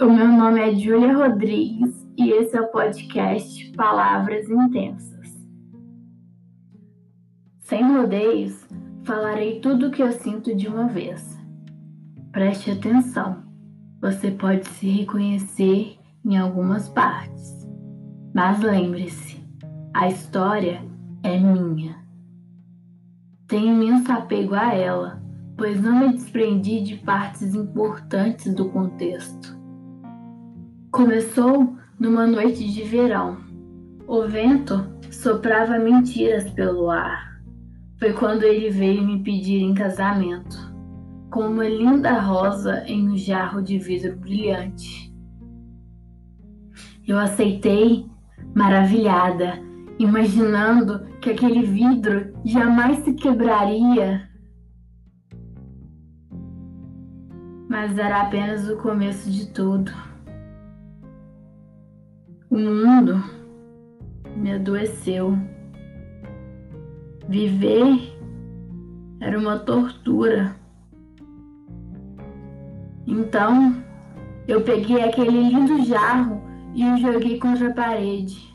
O meu nome é Júlia Rodrigues e esse é o podcast Palavras Intensas. Sem rodeios, falarei tudo o que eu sinto de uma vez. Preste atenção, você pode se reconhecer em algumas partes, mas lembre-se, a história é minha. Tenho imenso apego a ela, pois não me desprendi de partes importantes do contexto. Começou numa noite de verão. O vento soprava mentiras pelo ar. Foi quando ele veio me pedir em casamento, com uma linda rosa em um jarro de vidro brilhante. Eu aceitei, maravilhada, imaginando que aquele vidro jamais se quebraria. Mas era apenas o começo de tudo. O mundo me adoeceu. Viver era uma tortura. Então, eu peguei aquele lindo jarro e o joguei contra a parede.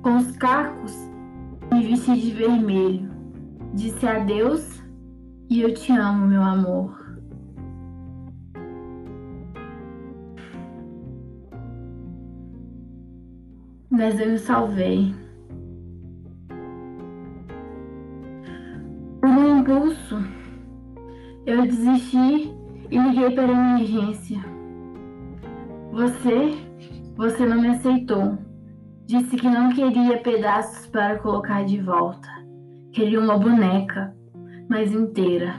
Com os cacos, me vesti de vermelho. Disse adeus e eu te amo, meu amor. Mas eu me salvei. Por um impulso, eu desisti e liguei para a emergência. Você, você não me aceitou. Disse que não queria pedaços para colocar de volta. Queria uma boneca, mas inteira.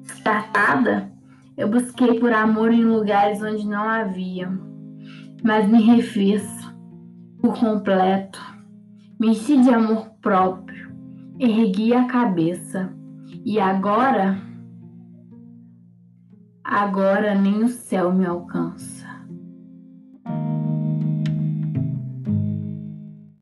Descartada, eu busquei por amor em lugares onde não havia, mas me refiz por completo. Me enchi de amor próprio, ergui a cabeça e agora, agora nem o céu me alcança.